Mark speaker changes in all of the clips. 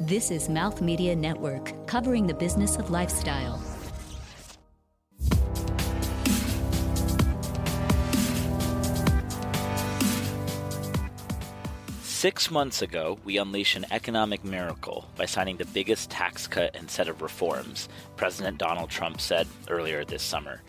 Speaker 1: This is Mouth Media Network, covering the business of lifestyle.
Speaker 2: Six months ago, we unleashed an economic miracle by signing the biggest tax cut and set of reforms, President Donald Trump said earlier this summer.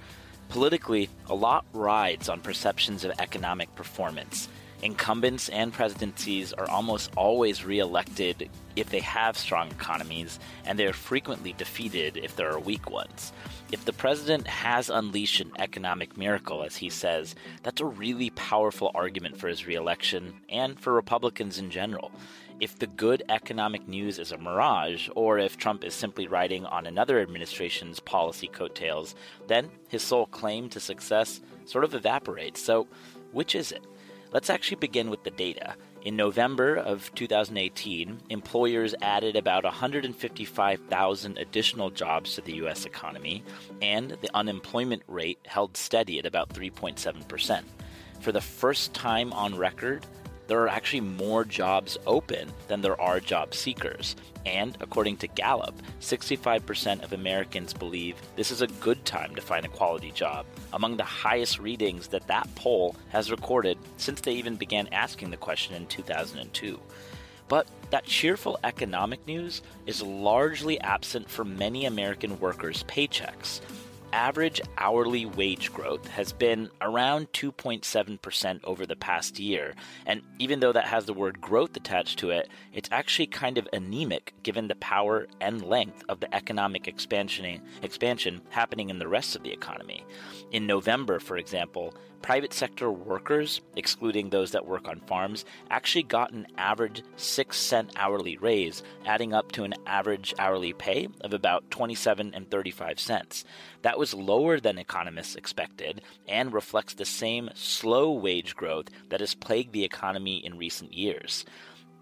Speaker 2: Politically, a lot rides on perceptions of economic performance. Incumbents and presidencies are almost always reelected if they have strong economies, and they are frequently defeated if there are weak ones. If the president has unleashed an economic miracle, as he says, that's a really powerful argument for his reelection and for Republicans in general. If the good economic news is a mirage, or if Trump is simply riding on another administration's policy coattails, then his sole claim to success sort of evaporates. So, which is it? Let's actually begin with the data. In November of 2018, employers added about 155,000 additional jobs to the U.S. economy, and the unemployment rate held steady at about 3.7%. For the first time on record, there are actually more jobs open than there are job seekers. And according to Gallup, 65% of Americans believe this is a good time to find a quality job, among the highest readings that that poll has recorded since they even began asking the question in 2002. But that cheerful economic news is largely absent from many American workers' paychecks average hourly wage growth has been around 2.7% over the past year. And even though that has the word growth attached to it, it's actually kind of anemic given the power and length of the economic expansion, expansion happening in the rest of the economy. In November, for example, private sector workers, excluding those that work on farms, actually got an average 6 cent hourly raise, adding up to an average hourly pay of about 27 and 35 cents. That was lower than economists expected and reflects the same slow wage growth that has plagued the economy in recent years.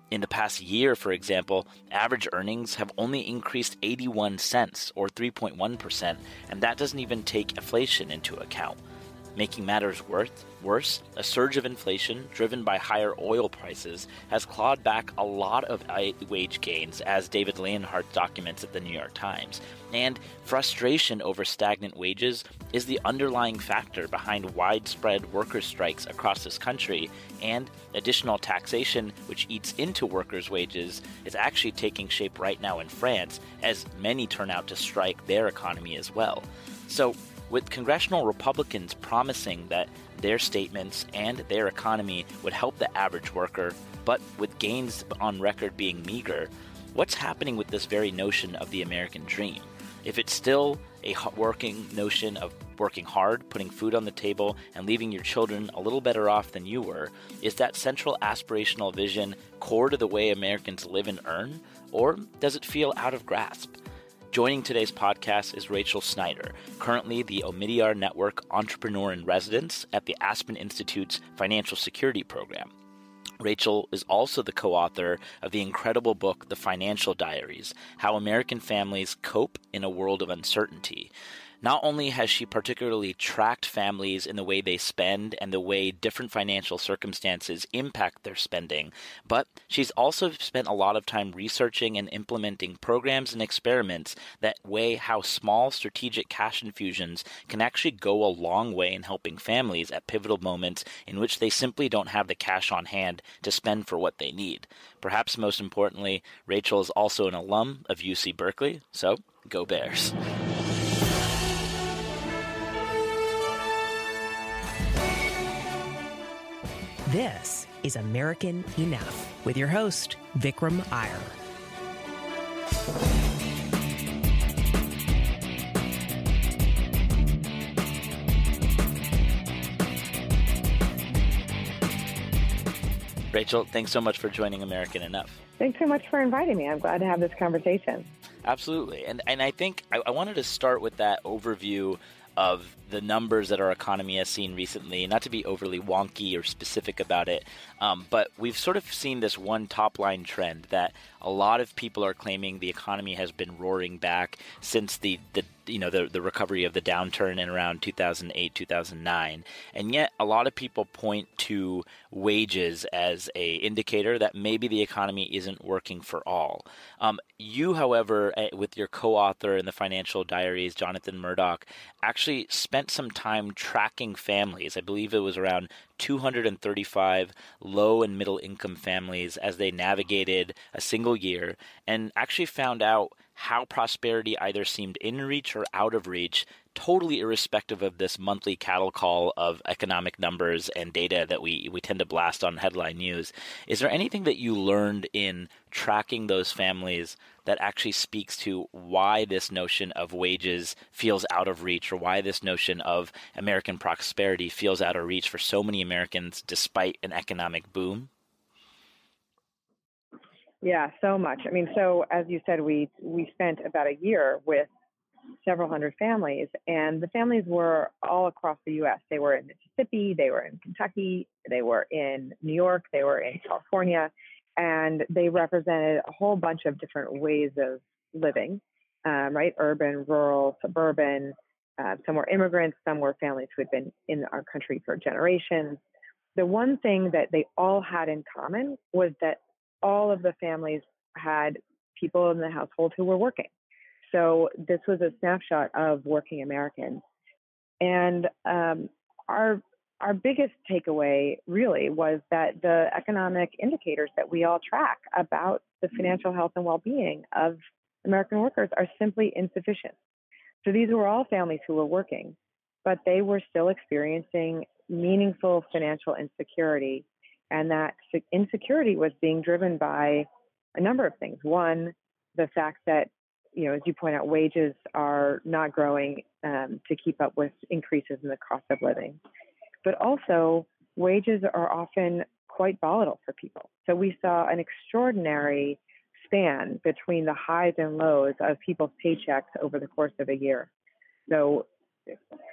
Speaker 2: In the past year, for example, average earnings have only increased 81 cents or 3.1%, and that doesn't even take inflation into account. Making matters worse, a surge of inflation driven by higher oil prices has clawed back a lot of wage gains, as David Leonhardt documents at the New York Times. And frustration over stagnant wages is the underlying factor behind widespread workers' strikes across this country, and additional taxation, which eats into workers' wages, is actually taking shape right now in France, as many turn out to strike their economy as well. So, with congressional Republicans promising that their statements and their economy would help the average worker, but with gains on record being meager, what's happening with this very notion of the American dream? If it's still a working notion of working hard, putting food on the table, and leaving your children a little better off than you were, is that central aspirational vision core to the way Americans live and earn, or does it feel out of grasp? Joining today's podcast is Rachel Schneider, currently the Omidyar Network Entrepreneur in Residence at the Aspen Institute's Financial Security Program. Rachel is also the co author of the incredible book, The Financial Diaries How American Families Cope in a World of Uncertainty. Not only has she particularly tracked families in the way they spend and the way different financial circumstances impact their spending, but she's also spent a lot of time researching and implementing programs and experiments that weigh how small strategic cash infusions can actually go a long way in helping families at pivotal moments in which they simply don't have the cash on hand to spend for what they need. Perhaps most importantly, Rachel is also an alum of UC Berkeley, so go Bears.
Speaker 3: This is American Enough with your host, Vikram Iyer.
Speaker 2: Rachel, thanks so much for joining American Enough.
Speaker 4: Thanks so much for inviting me. I'm glad to have this conversation.
Speaker 2: Absolutely. And and I think I, I wanted to start with that overview of the numbers that our economy has seen recently, not to be overly wonky or specific about it, um, but we've sort of seen this one top line trend that a lot of people are claiming the economy has been roaring back since the, the you know the the recovery of the downturn in around 2008 2009 and yet a lot of people point to wages as a indicator that maybe the economy isn't working for all. Um, you however eh, with your co-author in the financial diaries Jonathan Morduch actually spent some time tracking families. I believe it was around 235 low and middle income families as they navigated a single year and actually found out how prosperity either seemed in reach or out of reach, totally irrespective of this monthly cattle call of economic numbers and data that we, we tend to blast on headline news. Is there anything that you learned in tracking those families that actually speaks to why this notion of wages feels out of reach or why this notion of American prosperity feels out of reach for so many Americans despite an economic boom?
Speaker 4: Yeah, so much. I mean, so as you said, we we spent about a year with several hundred families, and the families were all across the U.S. They were in Mississippi, they were in Kentucky, they were in New York, they were in California, and they represented a whole bunch of different ways of living, um, right? Urban, rural, suburban. Uh, some were immigrants, some were families who had been in our country for generations. The one thing that they all had in common was that all of the families had people in the household who were working. So this was a snapshot of working Americans. And um, our our biggest takeaway really was that the economic indicators that we all track about the financial health and well-being of American workers are simply insufficient. So these were all families who were working, but they were still experiencing meaningful financial insecurity and that insecurity was being driven by a number of things. One, the fact that, you know, as you point out, wages are not growing um, to keep up with increases in the cost of living. But also, wages are often quite volatile for people. So we saw an extraordinary span between the highs and lows of people's paychecks over the course of a year. So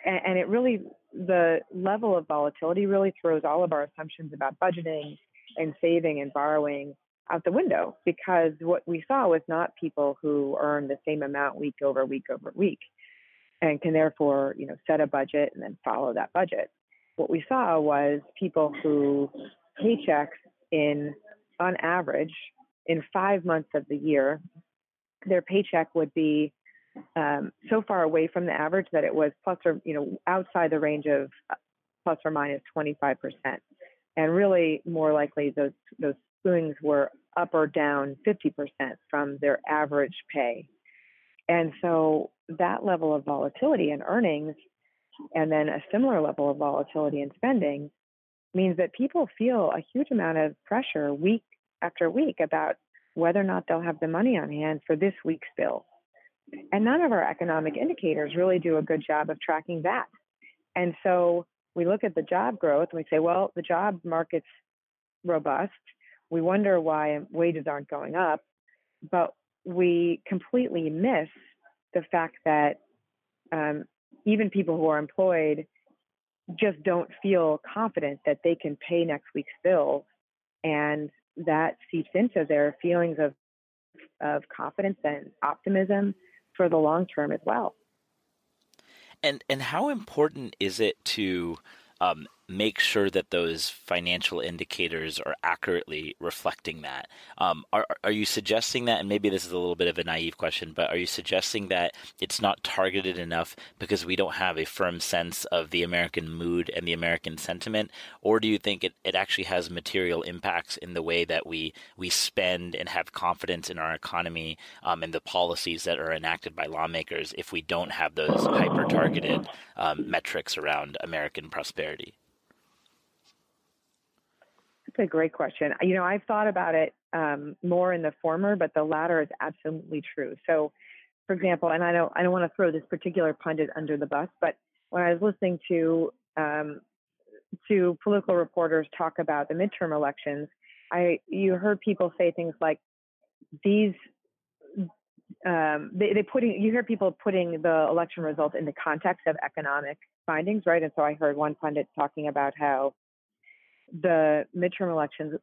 Speaker 4: and, it really the level of volatility really throws all of our assumptions about budgeting and saving and borrowing out the window because what we saw was not people who earn the same amount week over week over week and can therefore you know set a budget and then follow that budget. What we saw was people who paychecks in on average in five months of the year their paycheck would be um, so far away from the average that it was plus or you know outside the range of uh, plus or minus 25 percent, and really more likely those those swings were up or down 50 percent from their average pay, and so that level of volatility in earnings, and then a similar level of volatility in spending, means that people feel a huge amount of pressure week after week about whether or not they'll have the money on hand for this week's bill and none of our economic indicators really do a good job of tracking that. And so we look at the job growth and we say, well, the job market's robust. We wonder why wages aren't going up, but we completely miss the fact that um, even people who are employed just don't feel confident that they can pay next week's bills. And that seeps into their feelings of, of confidence and optimism for the long term as well.
Speaker 2: And and how important is it to um, make sure that those financial indicators are accurately reflecting that. Um, are, are you suggesting that, and maybe this is a little bit of a naive question, but are you suggesting that it's not targeted enough because we don't have a firm sense of the American mood and the American sentiment? Or do you think it, it actually has material impacts in the way that we, we spend and have confidence in our economy um, and the policies that are enacted by lawmakers if we don't have those hyper targeted um, metrics around American prosperity?
Speaker 4: That's a great question. You know, I've thought about it um, more in the former, but the latter is absolutely true. So, for example, and I don't, I don't want to throw this particular pundit under the bus, but when I was listening to um, to political reporters talk about the midterm elections, I you heard people say things like these. Um, they, they putting you hear people putting the election results in the context of economic findings, right? And so I heard one pundit talking about how the midterm elections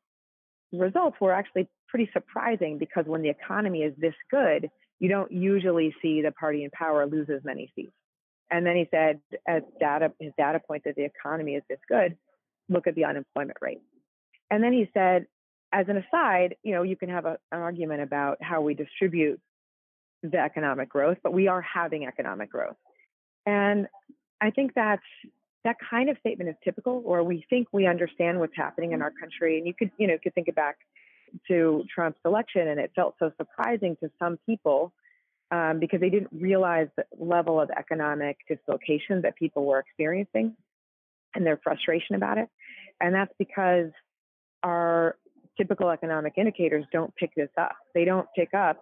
Speaker 4: results were actually pretty surprising because when the economy is this good, you don't usually see the party in power lose as many seats. And then he said, as data, his data point that the economy is this good, look at the unemployment rate. And then he said, as an aside, you know, you can have a, an argument about how we distribute the economic growth, but we are having economic growth. And I think that's that kind of statement is typical, or we think we understand what's happening in our country. And you could, you know, could think back to Trump's election, and it felt so surprising to some people um, because they didn't realize the level of economic dislocation that people were experiencing and their frustration about it. And that's because our typical economic indicators don't pick this up. They don't pick up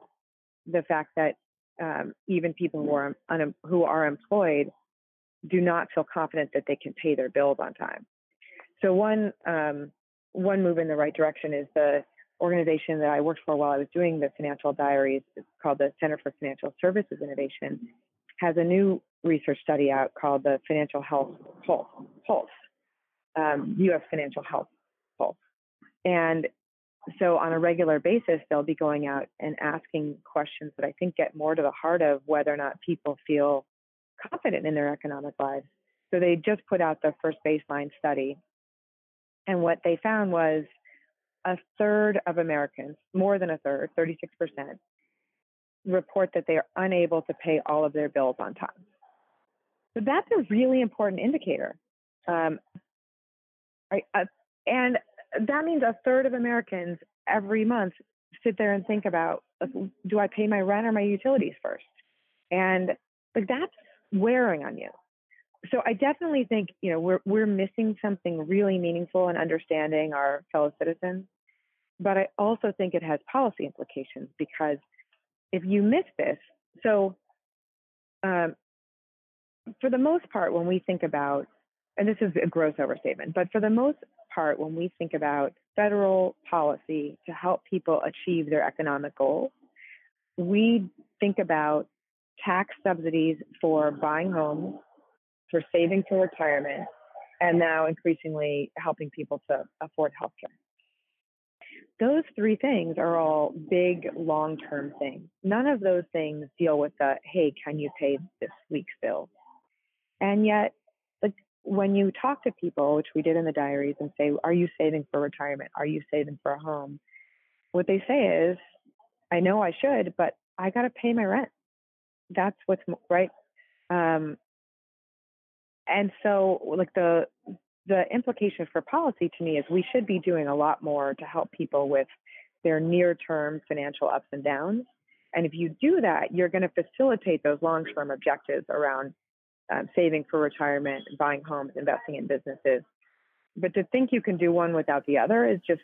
Speaker 4: the fact that um, even people who are un- who are employed do not feel confident that they can pay their bills on time. So one um, one move in the right direction is the organization that I worked for while I was doing the financial diaries. It's called the Center for Financial Services Innovation. Has a new research study out called the Financial Health Pulse, Pulse um, U.S. Financial Health Pulse, and so on a regular basis, they'll be going out and asking questions that I think get more to the heart of whether or not people feel confident in their economic lives. So they just put out the first baseline study. And what they found was a third of Americans, more than a third, 36%, report that they are unable to pay all of their bills on time. So that's a really important indicator. Um, right, uh, and that means a third of Americans every month sit there and think about do I pay my rent or my utilities first? And like that's wearing on you. So I definitely think, you know, we're we're missing something really meaningful in understanding our fellow citizens. But I also think it has policy implications because if you miss this, so um, for the most part, when we think about, and this is a gross overstatement, but for the most part, when we think about federal policy to help people achieve their economic goals, we think about tax subsidies for buying homes, for saving for retirement, and now increasingly helping people to afford healthcare. Those three things are all big long term things. None of those things deal with the, hey, can you pay this week's bill? And yet, like when you talk to people, which we did in the diaries, and say, are you saving for retirement? Are you saving for a home? What they say is, I know I should, but I got to pay my rent that's what's right. Um, and so, like the the implication for policy to me is we should be doing a lot more to help people with their near term financial ups and downs. And if you do that, you're going to facilitate those long term objectives around um, saving for retirement, buying homes, investing in businesses. But to think you can do one without the other is just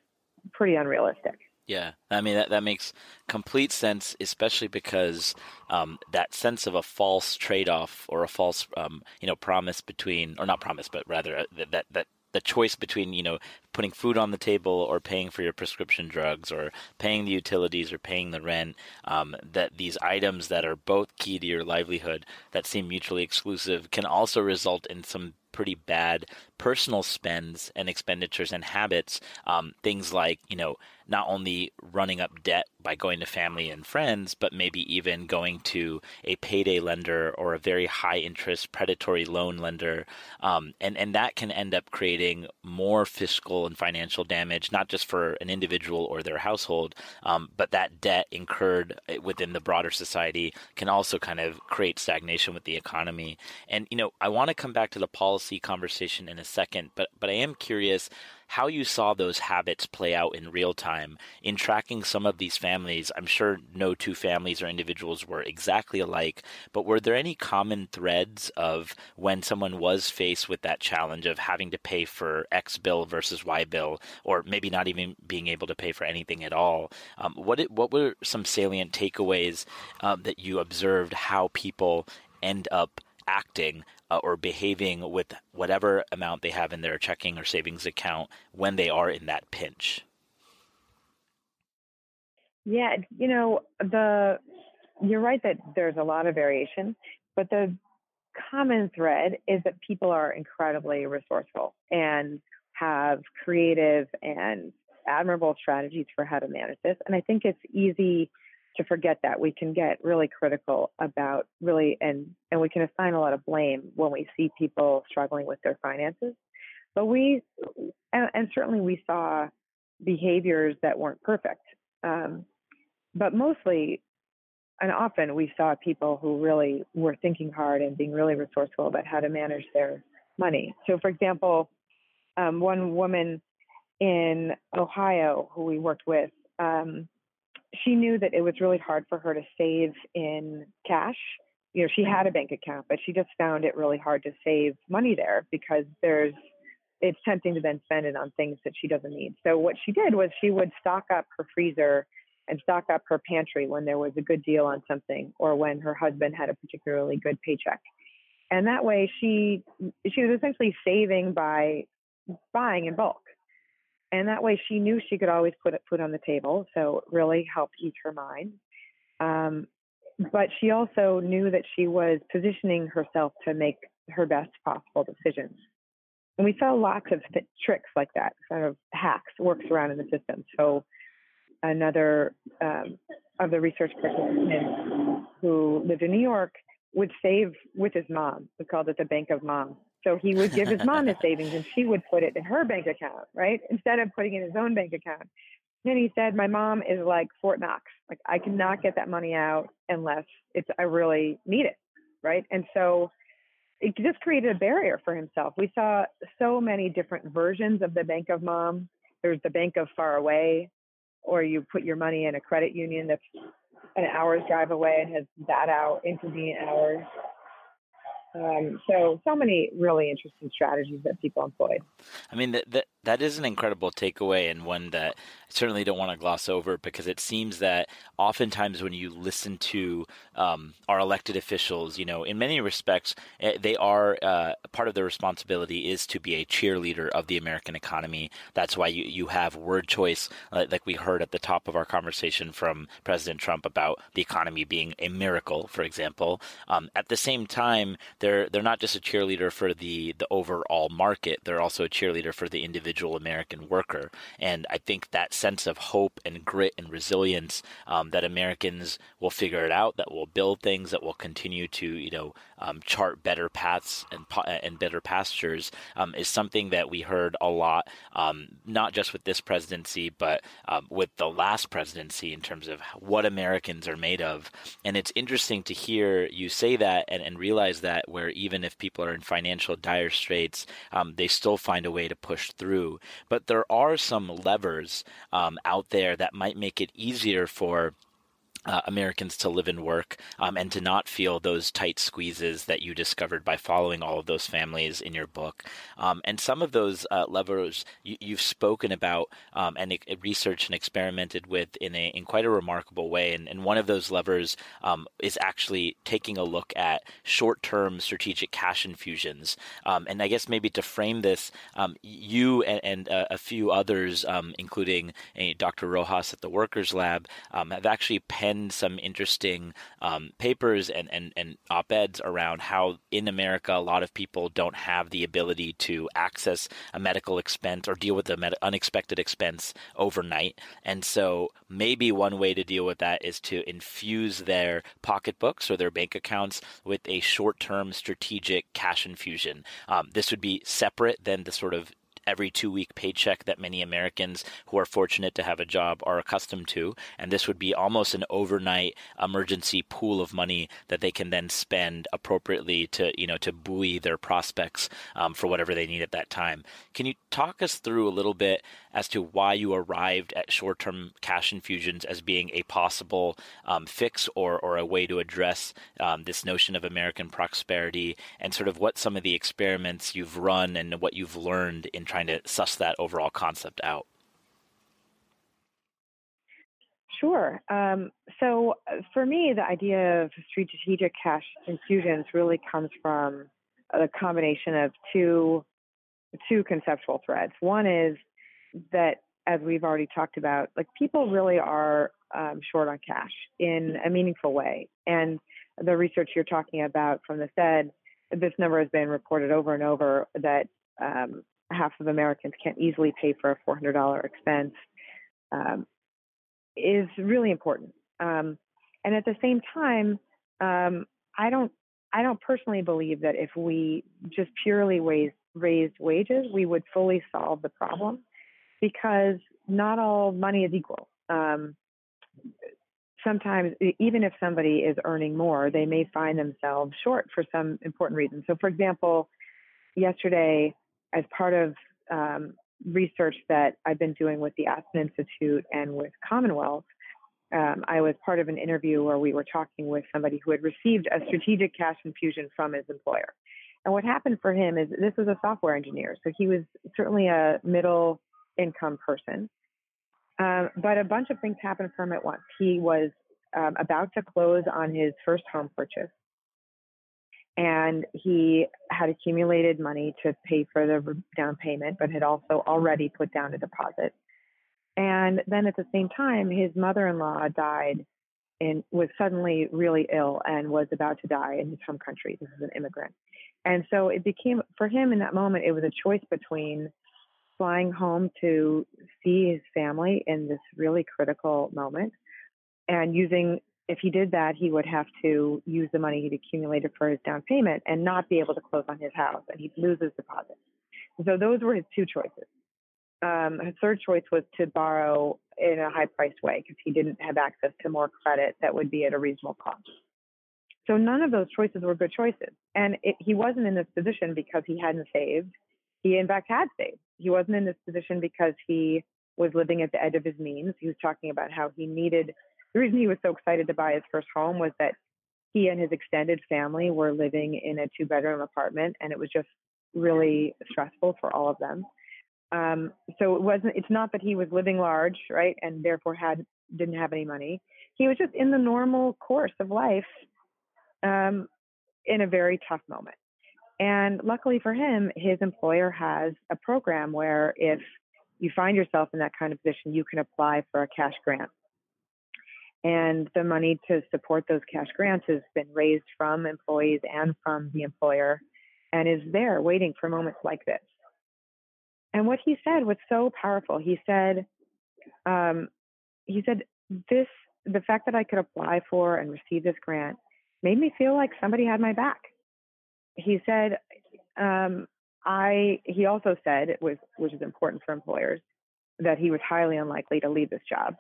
Speaker 4: pretty unrealistic.
Speaker 2: Yeah, I mean that that makes complete sense, especially because um, that sense of a false trade-off or a false, um, you know, promise between, or not promise, but rather uh, that that the choice between you know putting food on the table or paying for your prescription drugs or paying the utilities or paying the rent um, that these items that are both key to your livelihood that seem mutually exclusive can also result in some pretty bad personal spends and expenditures and habits. Um, things like, you know, not only running up debt by going to family and friends, but maybe even going to a payday lender or a very high interest predatory loan lender. Um, and, and that can end up creating more fiscal and financial damage, not just for an individual or their household, um, but that debt incurred eh, within the broader society can also kind of create stagnation with the economy. And, you know, I want to come back to the policy conversation in a second, but, but I am curious how you saw those habits play out in real time in tracking some of these families. I'm sure no two families or individuals were exactly alike, but were there any common threads of when someone was faced with that challenge of having to pay for X bill versus Y bill, or maybe not even being able to pay for anything at all? Um, what what were some salient takeaways um, that you observed how people end up acting uh, or behaving with whatever amount they have in their checking or savings account when they are in that pinch.
Speaker 4: Yeah, you know, the you're right that there's a lot of variation, but the common thread is that people are incredibly resourceful and have creative and admirable strategies for how to manage this. And I think it's easy to forget that. We can get really critical about really, and and we can assign a lot of blame when we see people struggling with their finances. But we, and, and certainly we saw behaviors that weren't perfect. Um, but mostly, and often we saw people who really were thinking hard and being really resourceful about how to manage their money. So, for example, um, one woman in Ohio who we worked with, um, she knew that it was really hard for her to save in cash. You know, she mm-hmm. had a bank account, but she just found it really hard to save money there because there's it's tempting to then spend it on things that she doesn't need. So what she did was she would stock up her freezer and stock up her pantry when there was a good deal on something or when her husband had a particularly good paycheck. And that way she she was essentially saving by buying in bulk. And that way she knew she could always put food on the table. So it really helped ease her mind. Um, but she also knew that she was positioning herself to make her best possible decisions. And we saw lots of th- tricks like that, kind of hacks, works around in the system. So another um, of the research participants who lived in New York would save with his mom. We called it the Bank of Mom. So he would give his mom his savings and she would put it in her bank account, right? Instead of putting it in his own bank account. Then he said, My mom is like Fort Knox. Like I cannot get that money out unless it's I really need it. Right. And so it just created a barrier for himself. We saw so many different versions of the Bank of Mom. There's the Bank of Far Away, or you put your money in a credit union that's an hour's drive away and has that out intervening hours. Um, so, so many really interesting strategies that people employed.
Speaker 2: I mean, the, that that is an incredible takeaway and one that I certainly don't want to gloss over because it seems that oftentimes when you listen to um, our elected officials, you know, in many respects, eh, they are uh, part of their responsibility is to be a cheerleader of the American economy. That's why you, you have word choice, uh, like we heard at the top of our conversation from President Trump about the economy being a miracle, for example. Um, at the same time, they're they're not just a cheerleader for the the overall market; they're also a cheerleader for the individual individual American worker. And I think that sense of hope and grit and resilience um, that Americans will figure it out, that will build things, that will continue to, you know, um, chart better paths and and better pastures um, is something that we heard a lot, um, not just with this presidency, but um, with the last presidency in terms of what Americans are made of. And it's interesting to hear you say that and, and realize that where even if people are in financial dire straits, um, they still find a way to push through. But there are some levers um, out there that might make it easier for uh, Americans to live and work um, and to not feel those tight squeezes that you discovered by following all of those families in your book. Um, and some of those uh, levers you, have spoken about um, and uh, researched and experimented with in a in quite a remarkable way. And, and one of those levers um, is actually taking a look at short term strategic cash infusions. Um, and I guess maybe to frame this, um, you and, and uh, a few others, including Dr. Rojas at the Workers Lab, have actually penned some interesting um, papers and, and, and op eds around how in America a lot of people don't have the ability to access a medical expense or deal with an med- unexpected expense overnight. And so maybe one way to deal with that is to infuse their pocketbooks or their bank accounts with a short term strategic cash infusion. Um, this would be separate than the sort of every two week paycheck that many Americans who are fortunate to have a job are accustomed to. And this would be almost an overnight emergency pool of money that they can then spend appropriately to, you know, to buoy their prospects um, for whatever they need at that time. Can you talk us through a little bit as to why you arrived at short term cash infusions as being a possible um, fix or, or a way to address um, this notion of American prosperity and sort of what some of the experiments you've run and what you've learned in trying to suss that overall concept out?
Speaker 4: Sure. Um, so uh, for me, the idea of strategic cash infusions really comes from a combination of two two conceptual threads. One is that, as we've already talked about, like people really are um, short on cash in a meaningful way, and the research you're talking about from the Fed, this number has been reported over and over that um, half of Americans can't easily pay for a $400 expense um, is really important. Um, And at the same time, um, I don't I don't personally believe that if we just purely raised, raised wages, we would fully solve the problem because not all money is equal. Um, sometimes, even if somebody is earning more, they may find themselves short for some important reason. So, for example, yesterday, as part of um, research that I've been doing with the Aspen Institute and with Commonwealth, um, I was part of an interview where we were talking with somebody who had received a strategic cash infusion from his employer. And what happened for him is this was a software engineer, so he was certainly a middle income person. Um, but a bunch of things happened for him at once. He was um, about to close on his first home purchase, and he had accumulated money to pay for the down payment, but had also already put down a deposit. And then at the same time, his mother-in-law died and was suddenly really ill and was about to die in his home country. This is an immigrant. And so it became, for him in that moment, it was a choice between flying home to see his family in this really critical moment and using, if he did that, he would have to use the money he'd accumulated for his down payment and not be able to close on his house and he'd lose his deposit. So those were his two choices um, his third choice was to borrow in a high priced way because he didn't have access to more credit that would be at a reasonable cost. So none of those choices were good choices. And it, he wasn't in this position because he hadn't saved. He, in fact, had saved. He wasn't in this position because he was living at the edge of his means. He was talking about how he needed, the reason he was so excited to buy his first home was that he and his extended family were living in a two bedroom apartment and it was just really stressful for all of them. Um, so it wasn't. It's not that he was living large, right, and therefore had didn't have any money. He was just in the normal course of life, um, in a very tough moment. And luckily for him, his employer has a program where if you find yourself in that kind of position, you can apply for a cash grant. And the money to support those cash grants has been raised from employees and from the employer and is there waiting for moments like this. And what he said was so powerful. He said, um, he said, this, the fact that I could apply for and receive this grant made me feel like somebody had my back. He said, um, I, he also said, was, which is important for employers, that he was highly unlikely to leave this job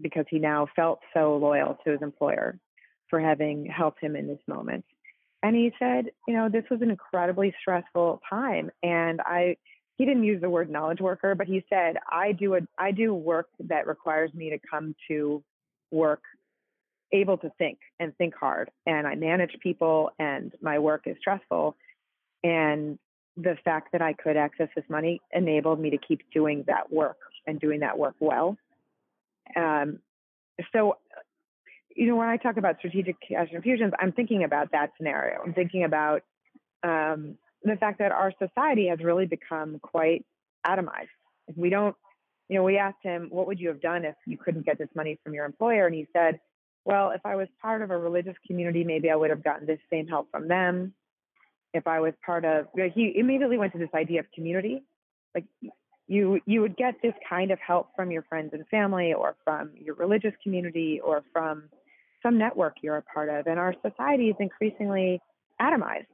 Speaker 4: because he now felt so loyal to his employer for having helped him in this moment. And he said, you know, this was an incredibly stressful time. And I, he didn't use the word knowledge worker, but he said, I do a, I do work that requires me to come to work able to think and think hard. And I manage people and my work is stressful. And the fact that I could access this money enabled me to keep doing that work and doing that work well. Um, so, you know, when I talk about strategic cash infusions, I'm thinking about that scenario. I'm thinking about um, the fact that our society has really become quite atomized. We don't, you know, we asked him, what would you have done if you couldn't get this money from your employer? And he said, well, if I was part of a religious community, maybe I would have gotten this same help from them. If I was part of, he immediately went to this idea of community. Like you, you would get this kind of help from your friends and family or from your religious community or from some network you're a part of. And our society is increasingly atomized.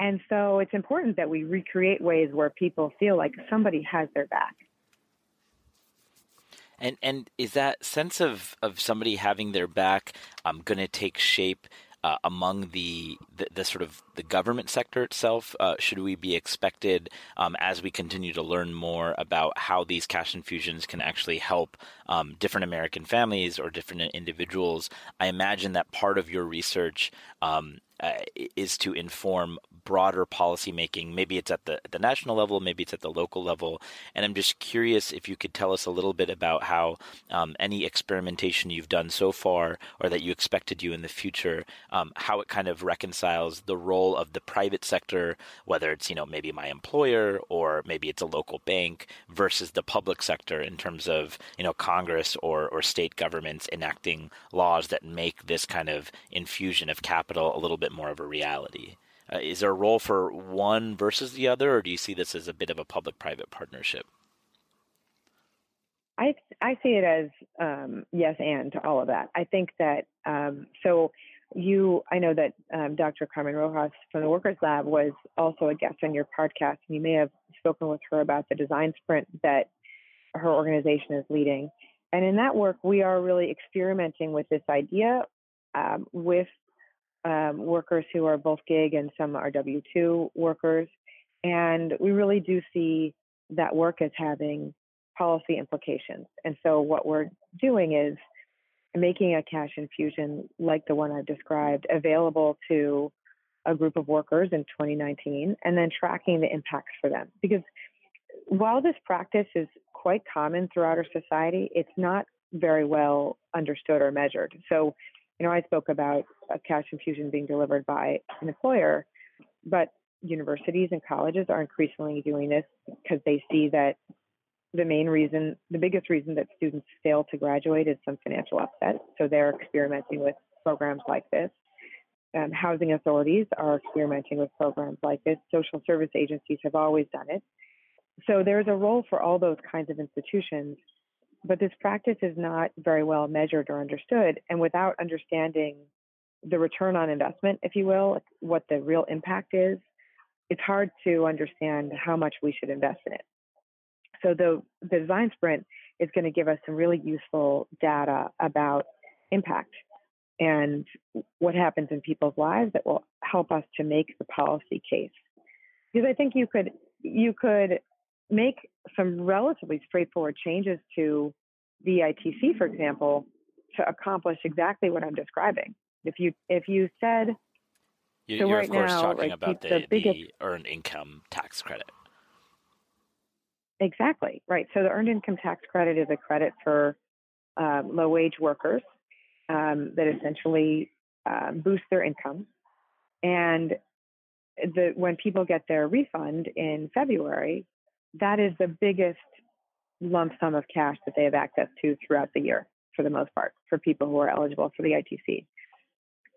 Speaker 4: And so it's important that we recreate ways where people feel like somebody has their back.
Speaker 2: And and is that sense of, of somebody having their back um, going to take shape uh, among the, the, the sort of the government sector itself? Uh, should we be expected um, as we continue to learn more about how these cash infusions can actually help um, different American families or different individuals? I imagine that part of your research um, uh, is to inform broader policymaking. Maybe it's at the the national level, maybe it's at the local level. And I'm just curious if you could tell us a little bit about how um, any experimentation you've done so far, or that you expect to do in the future, um, how it kind of reconciles the role of the private sector, whether it's you know maybe my employer or maybe it's a local bank, versus the public sector in terms of you know Congress or or state governments enacting laws that make this kind of infusion of capital a little bit more of a reality. Uh, is there a role for one versus the other, or do you see this as a bit of a public-private partnership?
Speaker 4: I I see it as um, yes and to all of that. I think that um, so you I know that um, Dr. Carmen Rojas from the Workers Lab was also a guest on your podcast, and you may have spoken with her about the design sprint that her organization is leading. And in that work, we are really experimenting with this idea um, with um, workers who are both gig and some are W 2 workers. And we really do see that work as having policy implications. And so, what we're doing is making a cash infusion like the one I've described available to a group of workers in 2019 and then tracking the impacts for them. Because while this practice is quite common throughout our society, it's not very well understood or measured. So, you know, I spoke about a cash infusion being delivered by an employer, but universities and colleges are increasingly doing this because they see that the main reason, the biggest reason that students fail to graduate is some financial upset. So they're experimenting with programs like this. Um, housing authorities are experimenting with programs like this. Social service agencies have always done it. So there's a role for all those kinds of institutions, but this practice is not very well measured or understood. And without understanding the return on investment, if you will, what the real impact is, it's hard to understand how much we should invest in it. So the, the design sprint is going to give us some really useful data about impact and what happens in people's lives that will help us to make the policy case. Because I think you could you could make some relatively straightforward changes to the ITC, for example, to accomplish exactly what I'm describing. If you if you said
Speaker 2: you,
Speaker 4: so
Speaker 2: are
Speaker 4: right
Speaker 2: of course
Speaker 4: now,
Speaker 2: talking
Speaker 4: like,
Speaker 2: about
Speaker 4: the
Speaker 2: the,
Speaker 4: biggest-
Speaker 2: the earned income tax credit.
Speaker 4: Exactly, right. So the earned income tax credit is a credit for um, low wage workers um, that essentially um, boost their income. And the, when people get their refund in February, that is the biggest lump sum of cash that they have access to throughout the year, for the most part, for people who are eligible for the ITC.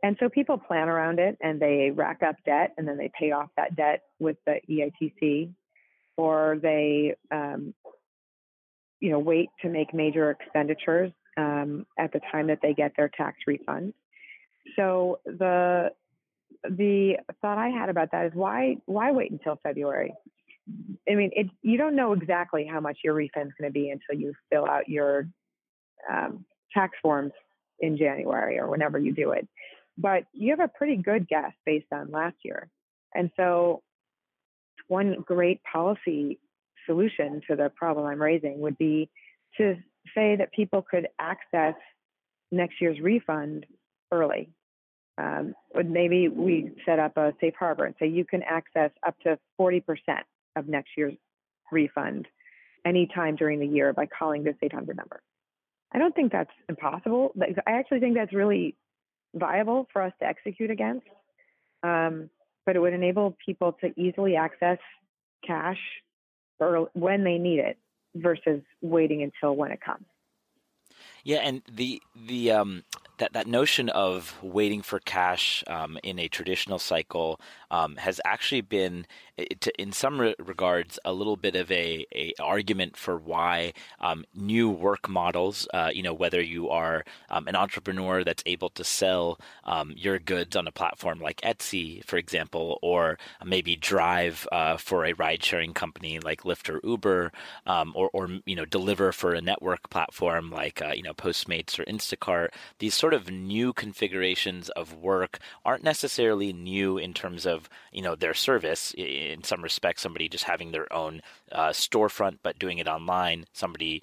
Speaker 4: And so people plan around it and they rack up debt and then they pay off that debt with the EITC or they, um, you know, wait to make major expenditures um, at the time that they get their tax refund. So the the thought I had about that is why why wait until February? I mean, it, you don't know exactly how much your refund is going to be until you fill out your um, tax forms in January or whenever you do it. But you have a pretty good guess based on last year. And so, one great policy solution to the problem I'm raising would be to say that people could access next year's refund early. Um, maybe we set up a safe harbor and say you can access up to 40% of next year's refund anytime during the year by calling this 800 number. I don't think that's impossible. I actually think that's really viable for us to execute against. Um, but it would enable people to easily access cash or when they need it versus waiting until when it comes.
Speaker 2: Yeah, and the the um, that that notion of waiting for cash um, in a traditional cycle um, has actually been, in some re- regards, a little bit of a, a argument for why um, new work models. Uh, you know, whether you are um, an entrepreneur that's able to sell um, your goods on a platform like Etsy, for example, or maybe drive uh, for a ride-sharing company like Lyft or Uber, um, or or you know deliver for a network platform like uh, you know Postmates or Instacart. These sort of new configurations of work aren't necessarily new in terms of you know their service. In some respects, somebody just having their own uh, storefront but doing it online. Somebody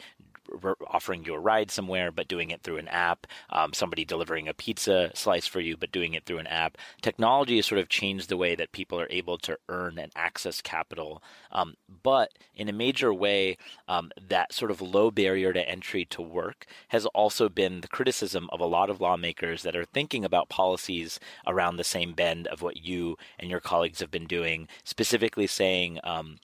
Speaker 2: offering you a ride somewhere, but doing it through an app. Um, somebody delivering a pizza slice for you, but doing it through an app. Technology has sort of changed the way that people are able to earn and access capital. Um, but in a major way, um, that sort of low barrier to entry to work has also been the criticism of a lot of lawmakers that are thinking about policies around the same bend of what you and your colleagues have been doing, specifically saying, um,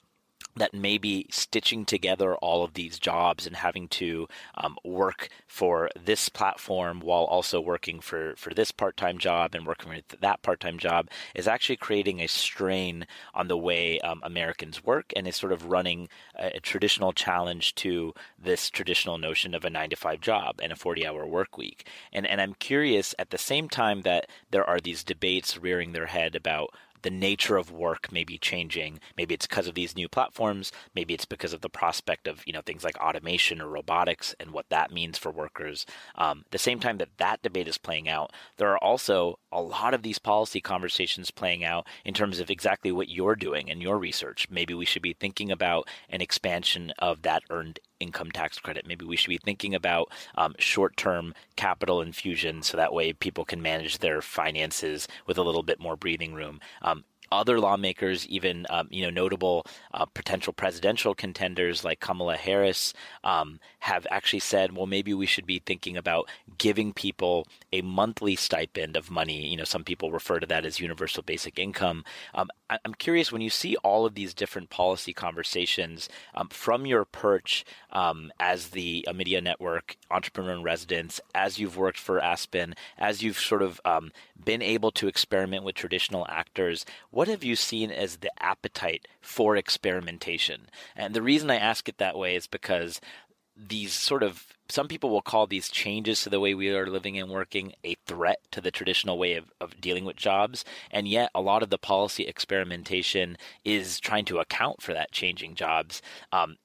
Speaker 2: that maybe stitching together all of these jobs and having to um, work for this platform while also working for, for this part time job and working for that part time job is actually creating a strain on the way um, Americans work and is sort of running a, a, traditional challenge to this traditional notion of a nine to five job and a 40 hour work week. And, and I'm curious at the same time that there are these debates rearing their head about the nature of work may be changing. Maybe it's because of these new platforms. Maybe it's because of the prospect of you know things like automation or robotics and what that means for workers. Um, the same time that that debate is playing out, there are also a lot of these policy conversations playing out in terms of exactly what you're doing in your research. Maybe we should be thinking about an expansion of that earned income tax credit. Maybe we should be thinking about um, short term capital infusion so that way people can manage their finances with a little bit more breathing room. Um, other lawmakers, even um, you know notable uh, potential presidential contenders like Kamala Harris, um, have actually said, well, maybe we should be thinking about giving people a monthly stipend of money. You know, some people refer to that as universal basic income. Um, I- am curious when you see all of these different policy conversations um, from your perch um, as the Omidyar Network entrepreneur in residence, as you've worked for Aspen, as you've sort of um, been able to experiment with traditional actors. What have you seen as the appetite for experimentation? And the reason I ask it that way is because these sort of some people will call these changes to the way we are living and working a threat to the traditional way of, of dealing with jobs. And yet, a lot of the policy experimentation is trying to account for that changing jobs. Um,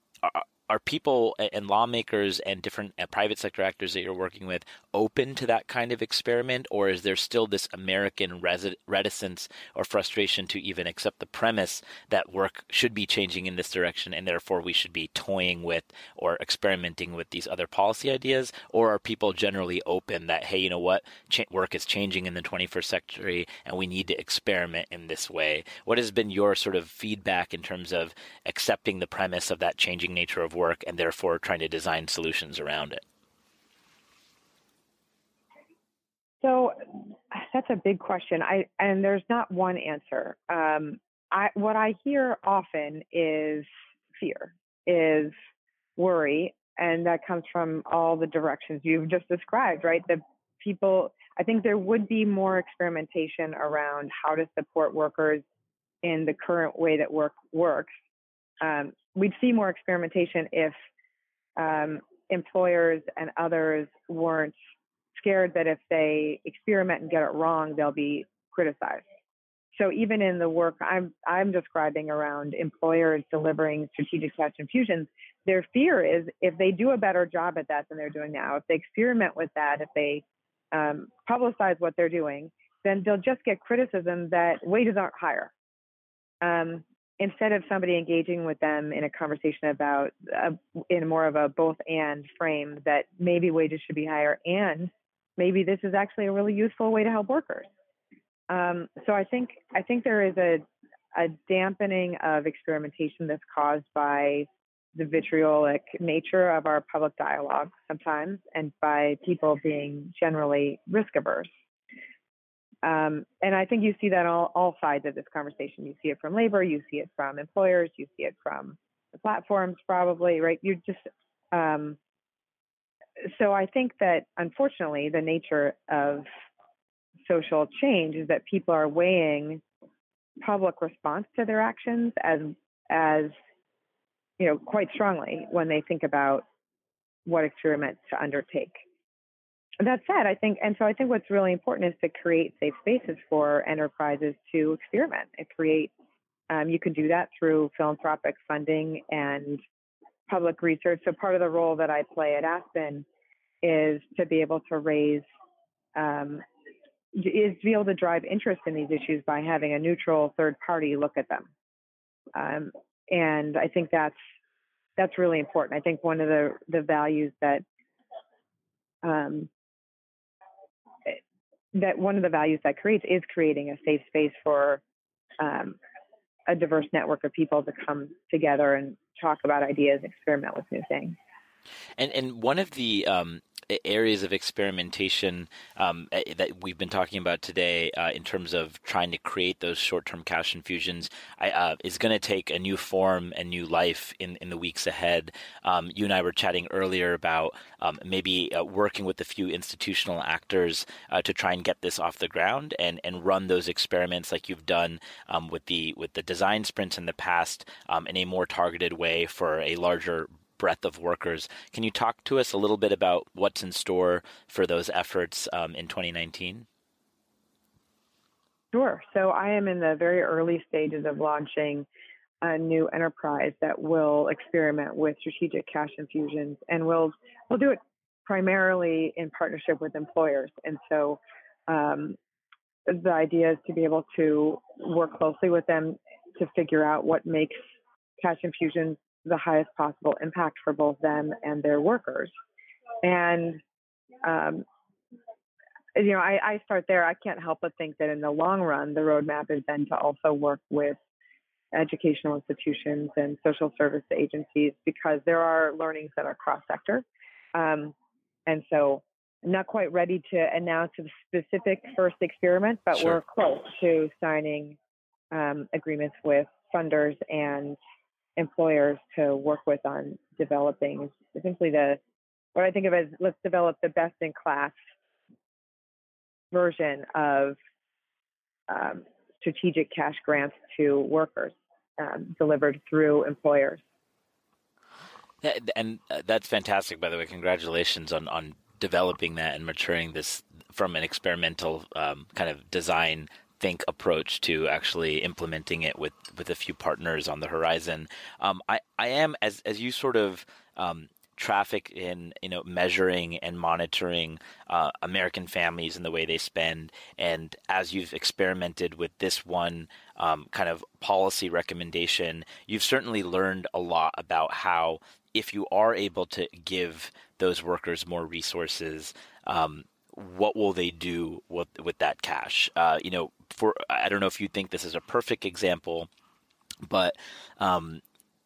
Speaker 2: are people and lawmakers and different uh, private sector actors that you're working with open to that kind of experiment, or is there still this American reticence or frustration to even accept the premise that work should be changing in this direction, and therefore we should be toying with or experimenting with these other policy ideas, or are people generally open that hey, you know what, Ch- work is changing in the 21st century, and we need to experiment in this way? What has been your sort of feedback in terms of accepting the premise of that changing nature of work and therefore trying to design solutions around it?
Speaker 4: So that's a big question. I and there's not one answer. Um, I what I hear often is fear, is worry, and that comes from all the directions you've just described. Right, the people. I think there would be more experimentation around how to support workers in the current way that work works. Um, we'd see more experimentation if um, employers and others weren't scared that if they experiment and get it wrong, they'll be criticized. So even in the work I'm I'm describing around employers delivering strategic cash infusions, their fear is if they do a better job at that than they're doing now, if they experiment with that, if they um, publicize what they're doing, then they'll just get criticism that wages aren't higher. Um, instead of somebody engaging with them in a conversation about uh, in more of a both and frame that maybe wages should be higher and maybe this is actually a really useful way to help workers. Um, so I think I think there is a a dampening of experimentation that's caused by the vitriolic nature of our public dialogue sometimes and by people being generally risk averse. Um, and I think you see that on all, all sides of this conversation. You see it from labor, you see it from employers, you see it from the platforms, probably, right? You just, um, so I think that unfortunately, the nature of social change is that people are weighing public response to their actions as, as, you know, quite strongly when they think about what experiments to undertake that said, I think, and so I think what's really important is to create safe spaces for enterprises to experiment and create. Um, you can do that through philanthropic funding and public research. So part of the role that I play at Aspen is to be able to raise, um, is to be able to drive interest in these issues by having a neutral third party look at them. Um, and I think that's that's really important. I think one of the the values that um, that one of the values that creates is creating a safe space for um, a diverse network of people to come together and talk about ideas, experiment with new things.
Speaker 2: And and one of the um, areas of experimentation um, that we've been talking about today uh, in terms of trying to create those short-term cash infusions I, uh, is going to take a new form and new life in, in the weeks ahead. Um, you and I were chatting earlier about um, maybe uh, working with a few institutional actors uh, to try and get this off the ground and, and run those experiments like you've done um, with the with the design sprints in the past um, in a more targeted way for a larger breadth of workers. Can you talk to us a little bit about what's in store for those efforts um, in 2019?
Speaker 4: Sure. So I am in the very early stages of launching a new enterprise that will experiment with strategic cash infusions, and we'll we'll do it primarily in partnership with employers. And so um, the idea is to be able to work closely with them to figure out what makes cash infusions the highest possible impact for both them and their workers. And um, you know, I, I start there. I can't help but think that in the long run, the roadmap is then to also work with educational institutions and social service agencies because there are learnings that are cross sector. Um, and so I'm not quite ready to announce a specific first experiment, but sure. we're close to signing um, agreements with funders and employers to work with on developing essentially the what I think of as let's develop the best in class version of um, strategic cash grants to workers um, delivered through employers.
Speaker 2: And uh, that's fantastic, by the way. Congratulations on, on developing that and maturing this from an experimental um, kind of design think approach to actually implementing it with, with a few partners on the horizon. Um, I, I am, as, as you sort of um, traffic in you know measuring and monitoring uh, American families and the way they spend. And as you've experimented with this one um, kind of policy recommendation, you've certainly learned a lot about how if you are able to give those workers more resources. Um, what will they do with with that cash? Uh, you know, for I don't know if you think this is a perfect example, but um,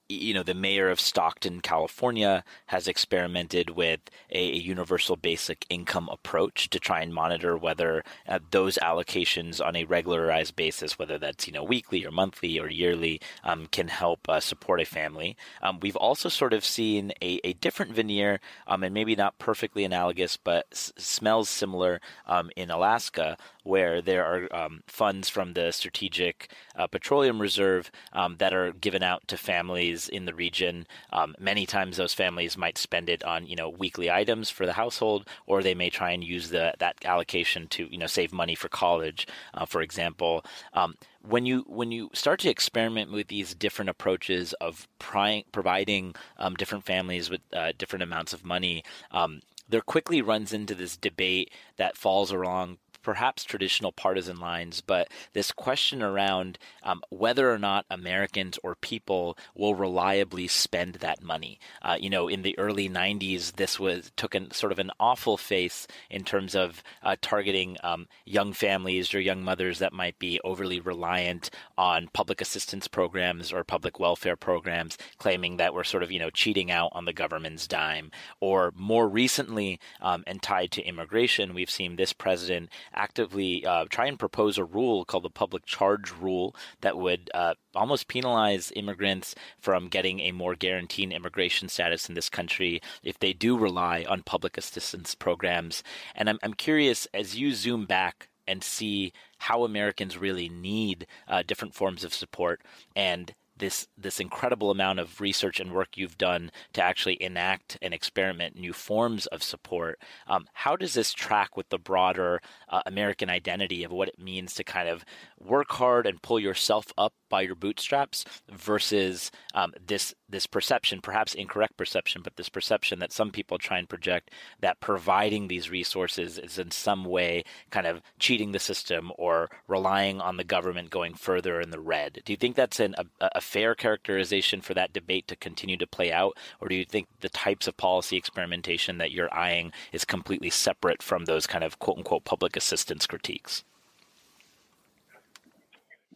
Speaker 2: you know, the mayor of Stockton, California, has experimented with a, universal basic income approach to try and monitor whether uh, those allocations on a regularized basis, whether that's you know weekly or monthly or yearly, um, can help uh, support a family. Um, we've also sort of seen a, a different veneer, um, and maybe not perfectly analogous, but s- smells similar um, in Alaska, where there are um, funds from the Strategic uh, Petroleum Reserve um, that are given out to families in the region. Um, many times, those families might spend it on you know weekly items for the household, or they may try and use the that allocation to you know save money for college, uh, for example um, when you when you start to experiment with these different approaches of providing um, different families with uh, different amounts of money, um, there quickly runs into this debate that falls along perhaps traditional partisan lines, but this question around um, whether or not Americans or people will reliably spend that money. Uh, you know, in the early 90s, this was took an, sort of an awful face in terms of uh, targeting um, young families or young mothers that might be overly reliant on public assistance programs or public welfare programs, claiming that we're sort of, you know, cheating out on the government's dime. Or more recently, um, and tied to immigration, we've seen this president actively uh, try and propose a rule called the public charge rule that would uh, almost penalize immigrants from getting a more guaranteed immigration status in this country if they do rely on public assistance programs. And I'm, I'm curious, as you zoom back and see how Americans really need uh, different forms of support and this this incredible amount of research and work you've done to actually enact and experiment new forms of support. Um, how does this track with the broader uh, American identity of what it means to kind of work hard and pull yourself up by your bootstraps versus um, this this perception, perhaps incorrect perception, but this perception that some people try and project that providing these resources is in some way kind of cheating the system or relying on the government going further in the red. Do you think that's an, a, a fair characterization for that debate to continue to play out, or do you think the types of policy experimentation that you're eyeing is completely separate from those kind of quote unquote public assistance critiques?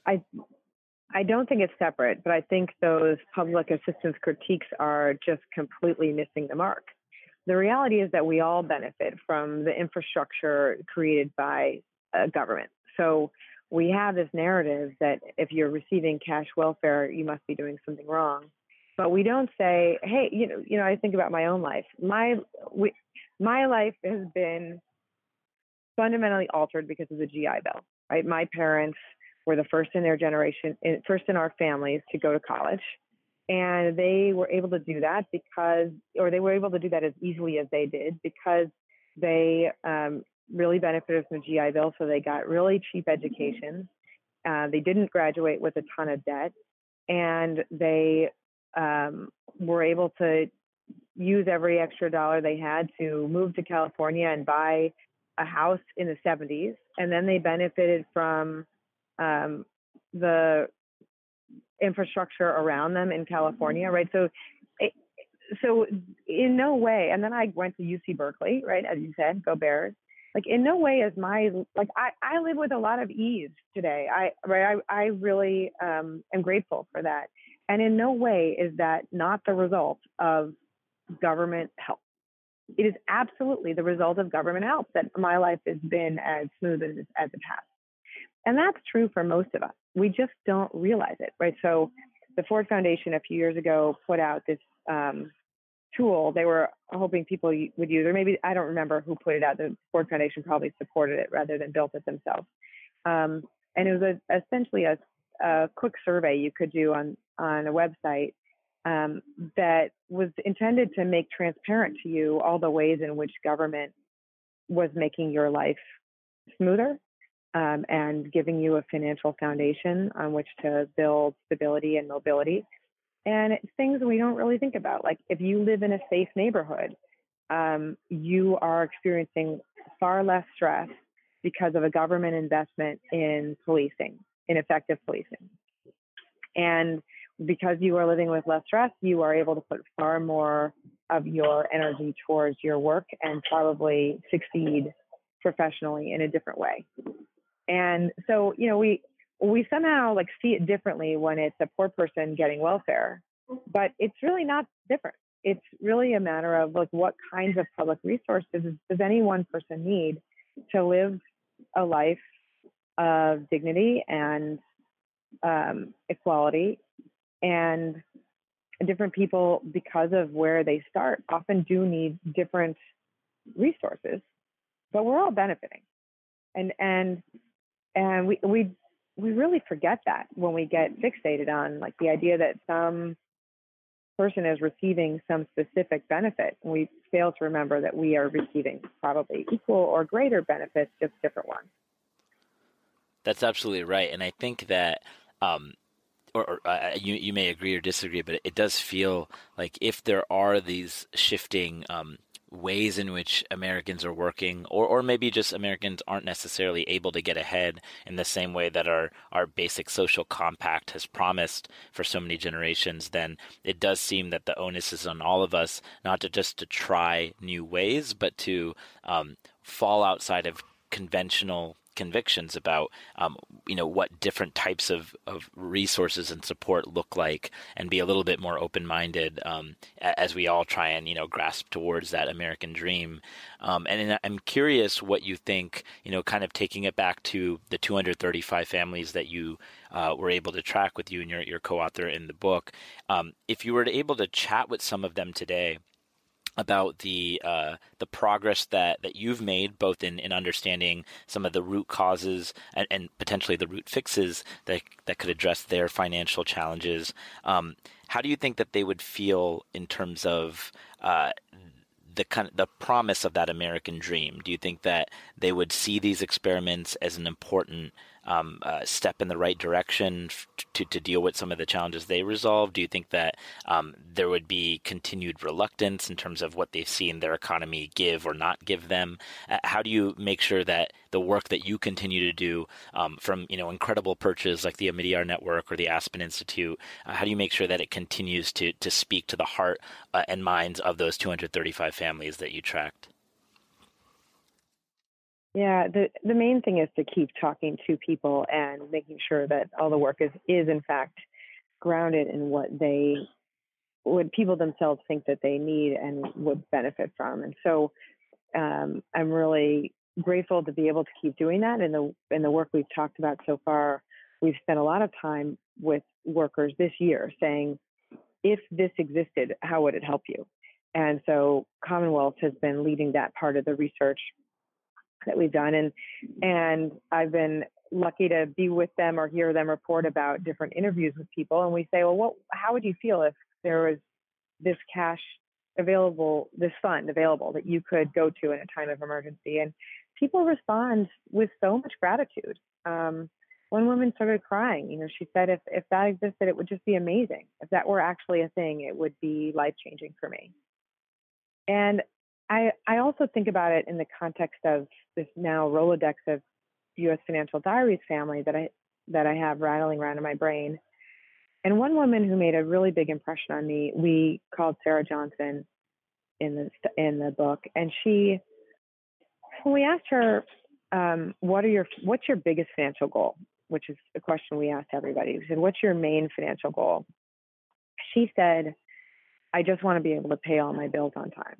Speaker 4: I I don't think it's separate, but I think those public assistance critiques are just completely missing the mark. the reality is that we all benefit from the infrastructure created by a government. So we have this narrative that if you're receiving cash welfare, you must be doing something wrong. But we don't say, hey, you know, you know, I think about my own life. My we, my life has been fundamentally altered because of the GI Bill. Right, my parents were the first in their generation, first in our families to go to college, and they were able to do that because, or they were able to do that as easily as they did because they um, really benefited from the GI Bill, so they got really cheap education. Uh, they didn't graduate with a ton of debt, and they um, were able to use every extra dollar they had to move to California and buy a house in the 70s. And then they benefited from um, the infrastructure around them in California, right? So, so in no way. And then I went to UC Berkeley, right? As you said, go Bears like in no way is my like I, I live with a lot of ease today. I right I, I really um, am grateful for that. And in no way is that not the result of government help. It is absolutely the result of government help that my life has been as smooth as, as it has. And that's true for most of us. We just don't realize it, right? So the Ford Foundation a few years ago put out this um, tool they were hoping people would use, or maybe I don't remember who put it out. The Ford Foundation probably supported it rather than built it themselves. Um, and it was a, essentially a, a, quick survey you could do on on a website um, that was intended to make transparent to you all the ways in which government was making your life smoother um, and giving you a financial foundation on which to build stability and mobility and it's things we don't really think about. Like if you live in a safe neighborhood, um, you are experiencing far less stress because of a government investment in policing, in effective policing. And because you are living with less stress, you are able to put far more of your energy towards your work and probably succeed professionally in a different way. And so, you know, we we somehow like see it differently when it's a poor person getting welfare, but it's really not different. It's really a matter of like what kinds of public resources does any one person need to live a life of dignity and um, equality and different people because of where they start often do need different resources but we're all benefiting and and and we we we really forget that when we get fixated on like the idea that some person is receiving some specific benefit. We fail to remember that we are receiving probably equal or greater benefits, just different ones.
Speaker 2: That's absolutely right. And I think that, um, or, or uh, you, you may agree or disagree, but it does feel like if there are these shifting um, ways in which Americans are working, or, or maybe just Americans aren't necessarily able to get ahead in the same way that our, our basic social compact has promised for so many generations, then it does seem that the onus is on all of us not to just to try new ways, but to um, fall outside of conventional convictions about um, you know what different types of, of resources and support look like and be a little bit more open-minded um, as we all try and you know grasp towards that American dream. Um, and I'm curious what you think you know kind of taking it back to the 235 families that you uh, were able to track with you and your, your co-author in the book um, if you were able to chat with some of them today about the uh, the progress that, that you've made, both in, in understanding some of the root causes and, and potentially the root fixes that that could address their financial challenges. Um, how do you think that they would feel in terms of uh, the kind of, the promise of that American dream? Do you think that they would see these experiments as an important um, uh, step in the right direction to, to deal with some of the challenges they resolve? Do you think that um, there would be continued reluctance in terms of what they've seen their economy give or not give them? Uh, how do you make sure that the work that you continue to do um, from you know incredible perches like the Omidyar Network or the Aspen Institute, uh, how do you make sure that it continues to to speak to the heart uh, and minds of those 235 families that you tracked?
Speaker 4: Yeah, the the main thing is to keep talking to people and making sure that all the work is is in fact grounded in what they what people themselves think that they need and would benefit from. And so um, I'm really grateful to be able to keep doing that. In the in the work we've talked about so far, we've spent a lot of time with workers this year saying, if this existed, how would it help you? And so Commonwealth has been leading that part of the research that we've done. And and I've been lucky to be with them or hear them report about different interviews with people. And we say, well, what how would you feel if there was this cash available, this fund available that you could go to in a time of emergency? And people respond with so much gratitude. Um, one woman started crying. You know, she said, if, if that existed, it would just be amazing. If that were actually a thing, it would be life changing for me. And I, I also think about it in the context of this now Rolodex of U.S. Financial Diaries family that I that I have rattling around in my brain. And one woman who made a really big impression on me, we called Sarah Johnson in the in the book, and she, when we asked her, um, "What are your what's your biggest financial goal?" which is a question we asked everybody. We said, "What's your main financial goal?" She said, "I just want to be able to pay all my bills on time."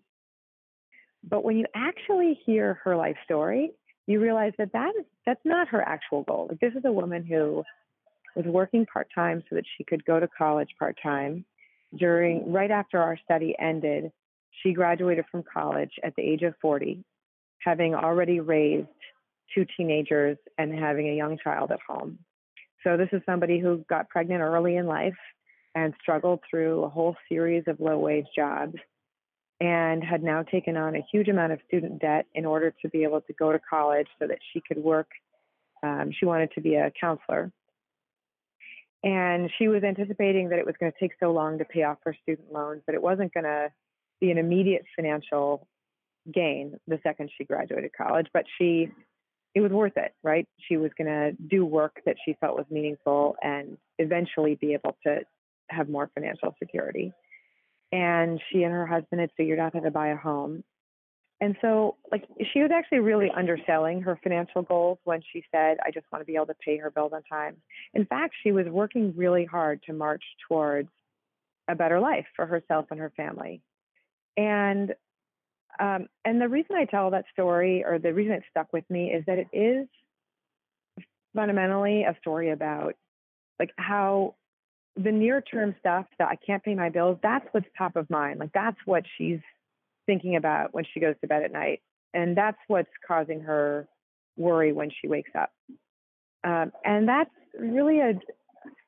Speaker 4: But when you actually hear her life story, you realize that that is that's not her actual goal. Like this is a woman who was working part time so that she could go to college part time. During right after our study ended, she graduated from college at the age of 40, having already raised two teenagers and having a young child at home. So this is somebody who got pregnant early in life and struggled through a whole series of low wage jobs and had now taken on a huge amount of student debt in order to be able to go to college so that she could work. Um, she wanted to be a counselor. And she was anticipating that it was going to take so long to pay off her student loans that it wasn't going to be an immediate financial gain the second she graduated college, but she it was worth it, right? She was going to do work that she felt was meaningful and eventually be able to have more financial security and she and her husband had figured out how to buy a home. And so, like, she was actually really underselling her financial goals when she said, I just want to be able to pay her bills on time. In fact, she was working really hard to march towards a better life for herself and her family. And um, and the reason I tell that story, or the reason it stuck with me, is that it is fundamentally a story about like how the near term stuff that I can't pay my bills, that's what's top of mind. Like that's what she's thinking about when she goes to bed at night. And that's what's causing her worry when she wakes up. Um, and that's really a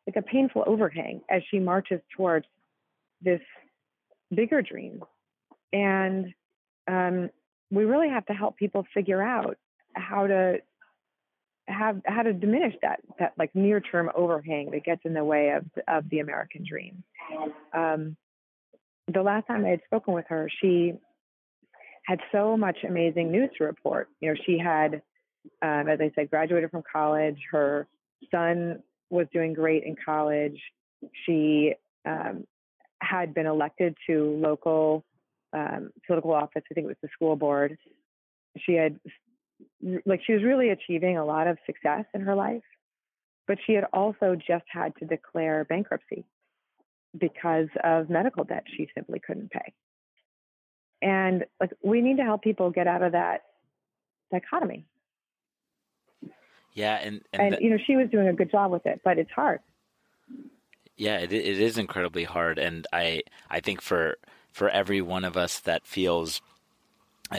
Speaker 4: like a painful overhang as she marches towards this bigger dream. And um, we really have to help people figure out how to have how to diminish that that like near term overhang that gets in the way of of the American dream. Um, the last time I had spoken with her, she had so much amazing news to report. You know, she had, um, as I said, graduated from college. Her son was doing great in college. She um, had been elected to local um, political office. I think it was the school board. She had like she was really achieving a lot of success in her life, but she had also just had to declare bankruptcy because of medical debt she simply couldn't pay. And like we need to help people get out of that dichotomy.
Speaker 2: Yeah, and
Speaker 4: and, and you know she was doing a good job with it, but it's hard.
Speaker 2: Yeah, it, it is incredibly hard, and I I think for for every one of us that feels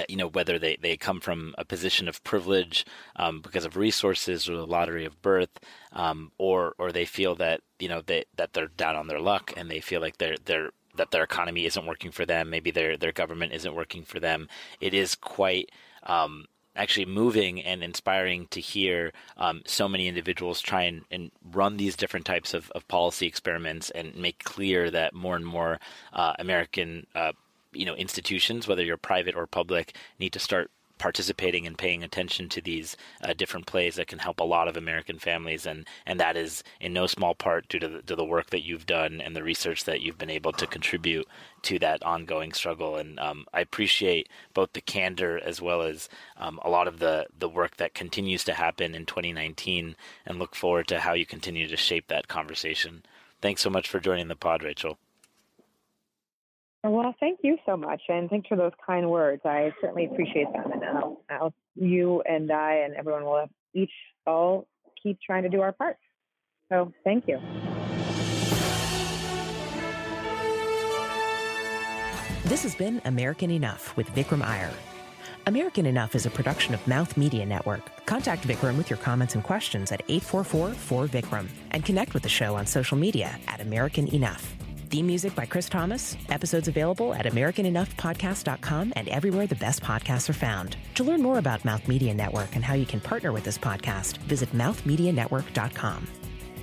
Speaker 2: you know whether they, they come from a position of privilege um, because of resources or the lottery of birth, um, or or they feel that you know they, that they're down on their luck and they feel like they're they're that their economy isn't working for them. Maybe their their government isn't working for them. It is quite um, actually moving and inspiring to hear um, so many individuals try and, and, run these different types of, of policy experiments and make clear that more and more uh, American uh, you know institutions, whether you're private or public, need to start participating and paying attention to these uh, different plays that can help a lot of American families, and and that is in no small part due to the, to the work that you've done and the research that you've been able to contribute to that ongoing struggle. And um, I appreciate both the candor as well as um, a lot of the the work that continues to happen in 2019, and look forward to how you continue to shape that conversation. Thanks so much for joining the pod, Rachel.
Speaker 4: Well, thank you so much, and thanks for those kind words. I certainly appreciate them, and I'll, I'll, you and I and everyone will each all keep trying to do our part. So, thank you.
Speaker 3: This has been American Enough with Vikram Iyer. American Enough is a production of Mouth Media Network. Contact Vikram with your comments and questions at 844-4Vikram and connect with the show on social media at American Enough. Theme music by Chris Thomas. Episodes available at AmericanEnoughPodcast.com and everywhere the best podcasts are found. To learn more about Mouth Media Network and how you can partner with this podcast, visit mouthmedianetwork.com.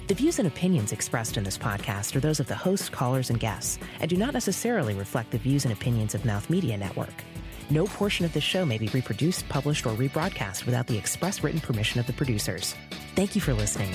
Speaker 3: The views and opinions expressed in this podcast are those of the host, callers, and guests, and do not necessarily reflect the views and opinions of Mouth Media Network. No portion of this show may be reproduced, published, or rebroadcast without the express written permission of the producers. Thank you for listening.